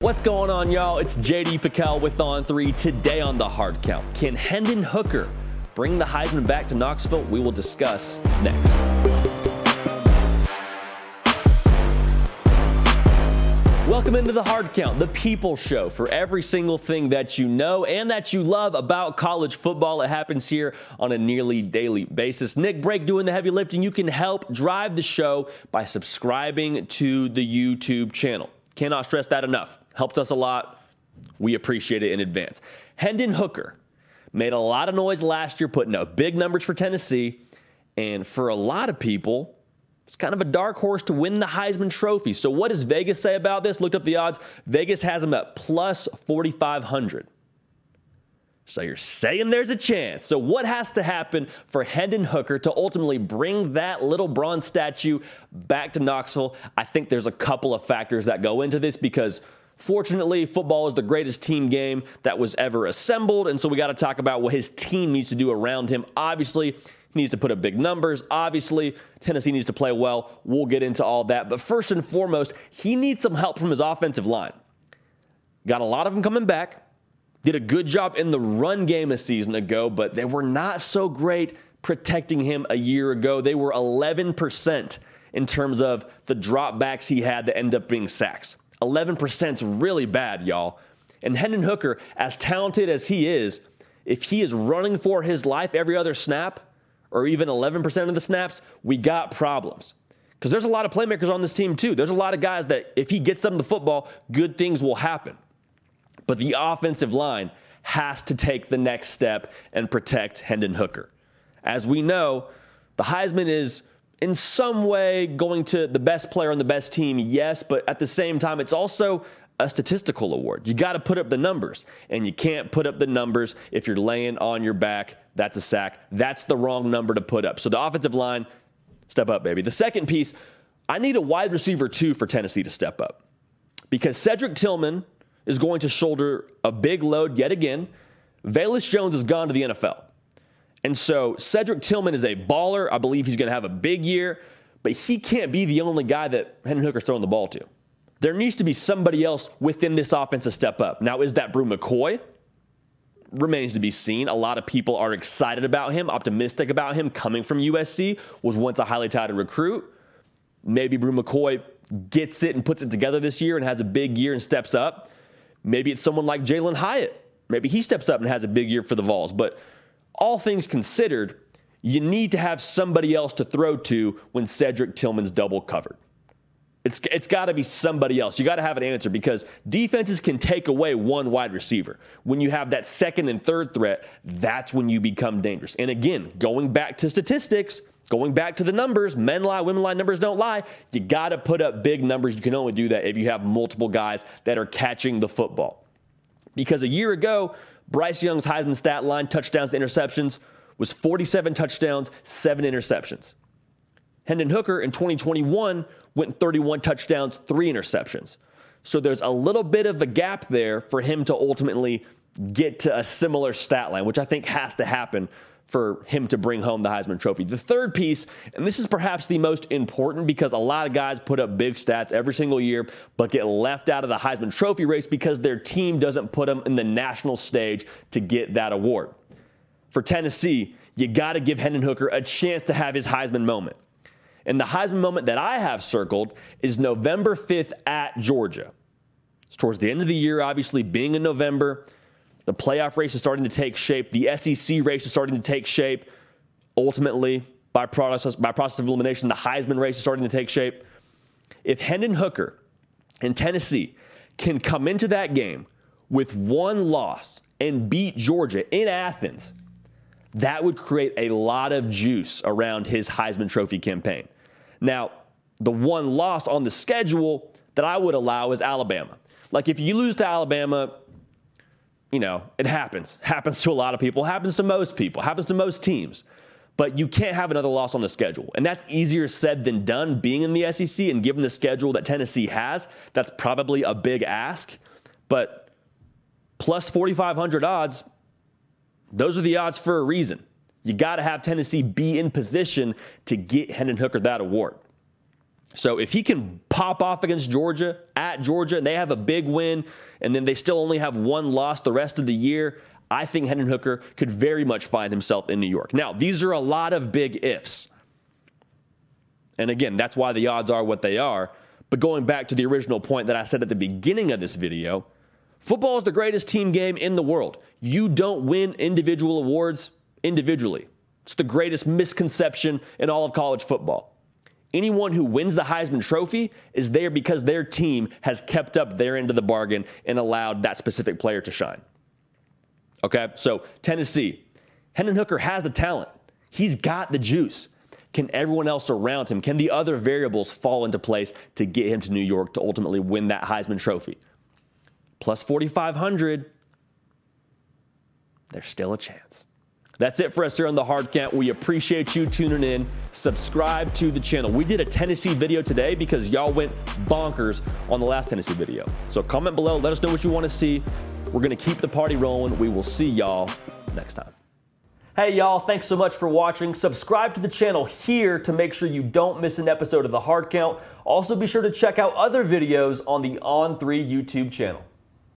What's going on, y'all? It's JD PicKell with On 3. Today on the hard count, can Hendon Hooker bring the Heisman back to Knoxville? We will discuss next. Welcome into the Hard Count, the people show for every single thing that you know and that you love about college football. It happens here on a nearly daily basis. Nick Brake doing the heavy lifting. You can help drive the show by subscribing to the YouTube channel. Cannot stress that enough. Helps us a lot. We appreciate it in advance. Hendon Hooker made a lot of noise last year, putting up big numbers for Tennessee. And for a lot of people, it's kind of a dark horse to win the Heisman Trophy. So, what does Vegas say about this? Looked up the odds. Vegas has him at plus 4,500. So, you're saying there's a chance. So, what has to happen for Hendon Hooker to ultimately bring that little bronze statue back to Knoxville? I think there's a couple of factors that go into this because Fortunately, football is the greatest team game that was ever assembled, and so we got to talk about what his team needs to do around him. Obviously, he needs to put up big numbers. Obviously, Tennessee needs to play well. We'll get into all that. But first and foremost, he needs some help from his offensive line. Got a lot of them coming back. Did a good job in the run game a season ago, but they were not so great protecting him a year ago. They were 11% in terms of the dropbacks he had that end up being sacks. 11% is really bad, y'all. And Hendon Hooker, as talented as he is, if he is running for his life every other snap, or even 11% of the snaps, we got problems. Because there's a lot of playmakers on this team, too. There's a lot of guys that if he gets them the football, good things will happen. But the offensive line has to take the next step and protect Hendon Hooker. As we know, the Heisman is in some way going to the best player on the best team, yes, but at the same time, it's also a statistical award. You got to put up the numbers, and you can't put up the numbers if you're laying on your back. That's a sack. That's the wrong number to put up. So the offensive line, step up, baby. The second piece, I need a wide receiver too for Tennessee to step up because Cedric Tillman is going to shoulder a big load yet again. Velus Jones has gone to the NFL. And so Cedric Tillman is a baller. I believe he's going to have a big year, but he can't be the only guy that Hendon Hooker's throwing the ball to. There needs to be somebody else within this offense to step up. Now, is that Bru McCoy? Remains to be seen. A lot of people are excited about him, optimistic about him coming from USC, was once a highly touted recruit. Maybe Bru McCoy gets it and puts it together this year and has a big year and steps up. Maybe it's someone like Jalin Hyatt. Maybe he steps up and has a big year for the Vols. But all things considered, you need to have somebody else to throw to when Cedric Tillman's double covered. It's, it's got to be somebody else. You got to have an answer because defenses can take away one wide receiver. When you have that second and third threat, that's when you become dangerous. And again, going back to statistics, going back to the numbers, men lie, women lie, numbers don't lie. You got to put up big numbers. You can only do that if you have multiple guys that are catching the football. Because a year ago, Bryce Young's Heisman stat line, touchdowns to interceptions, was 47 touchdowns, seven interceptions. Hendon Hooker in 2021 went 31 touchdowns, three interceptions. So there's a little bit of a gap there for him to ultimately get to a similar stat line, which I think has to happen for him to bring home the Heisman Trophy. The third piece, and this is perhaps the most important because a lot of guys put up big stats every single year, but get left out of the Heisman Trophy race because their team doesn't put them in the national stage to get that award. For Tennessee, you got to give Hendon Hooker a chance to have his Heisman moment. And the Heisman moment that I have circled is November 5th at Georgia. It's towards the end of the year, obviously, being in November. The playoff race is starting to take shape. The SEC race is starting to take shape. Ultimately, by process, by process of elimination, the Heisman race is starting to take shape. If Hendon Hooker and Tennessee can come into that game with one loss and beat Georgia in Athens, that would create a lot of juice around his Heisman Trophy campaign. Now, the one loss on the schedule that I would allow is Alabama. Like if you lose to Alabama, you know, it happens. Happens to a lot of people, happens to most people, happens to most teams. But you can't have another loss on the schedule. And that's easier said than done being in the SEC and given the schedule that Tennessee has. That's probably a big ask. But plus 4,500 odds, those are the odds for a reason. You got to have Tennessee be in position to get Hendon Hooker that award. So if he can pop off against Georgia at Georgia and they have a big win and then they still only have one loss the rest of the year, I think Hendon Hooker could very much find himself in New York. Now, these are a lot of big ifs. And again, that's why the odds are what they are. But going back to the original point that I said at the beginning of this video, football is the greatest team game in the world. You don't win individual awards individually. It's the greatest misconception in all of college football. Anyone who wins the Heisman Trophy is there because their team has kept up their end of the bargain and allowed that specific player to shine. Okay, so Tennessee, Hendon Hooker has the talent, he's got the juice. Can everyone else around him, can the other variables fall into place to get him to New York to ultimately win that Heisman Trophy? Plus 4,500, there's still a chance. That's it for us here on the Hard Count. We appreciate you tuning in. Subscribe to the channel. We did a Tennessee video today because y'all went bonkers on the last Tennessee video. So comment below, let us know what you want to see. We're going to keep the party rolling. We will see y'all next time. Hey, y'all, thanks so much for watching. Subscribe to the channel here to make sure you don't miss an episode of The Hard Count. Also, be sure to check out other videos on the On3 YouTube channel.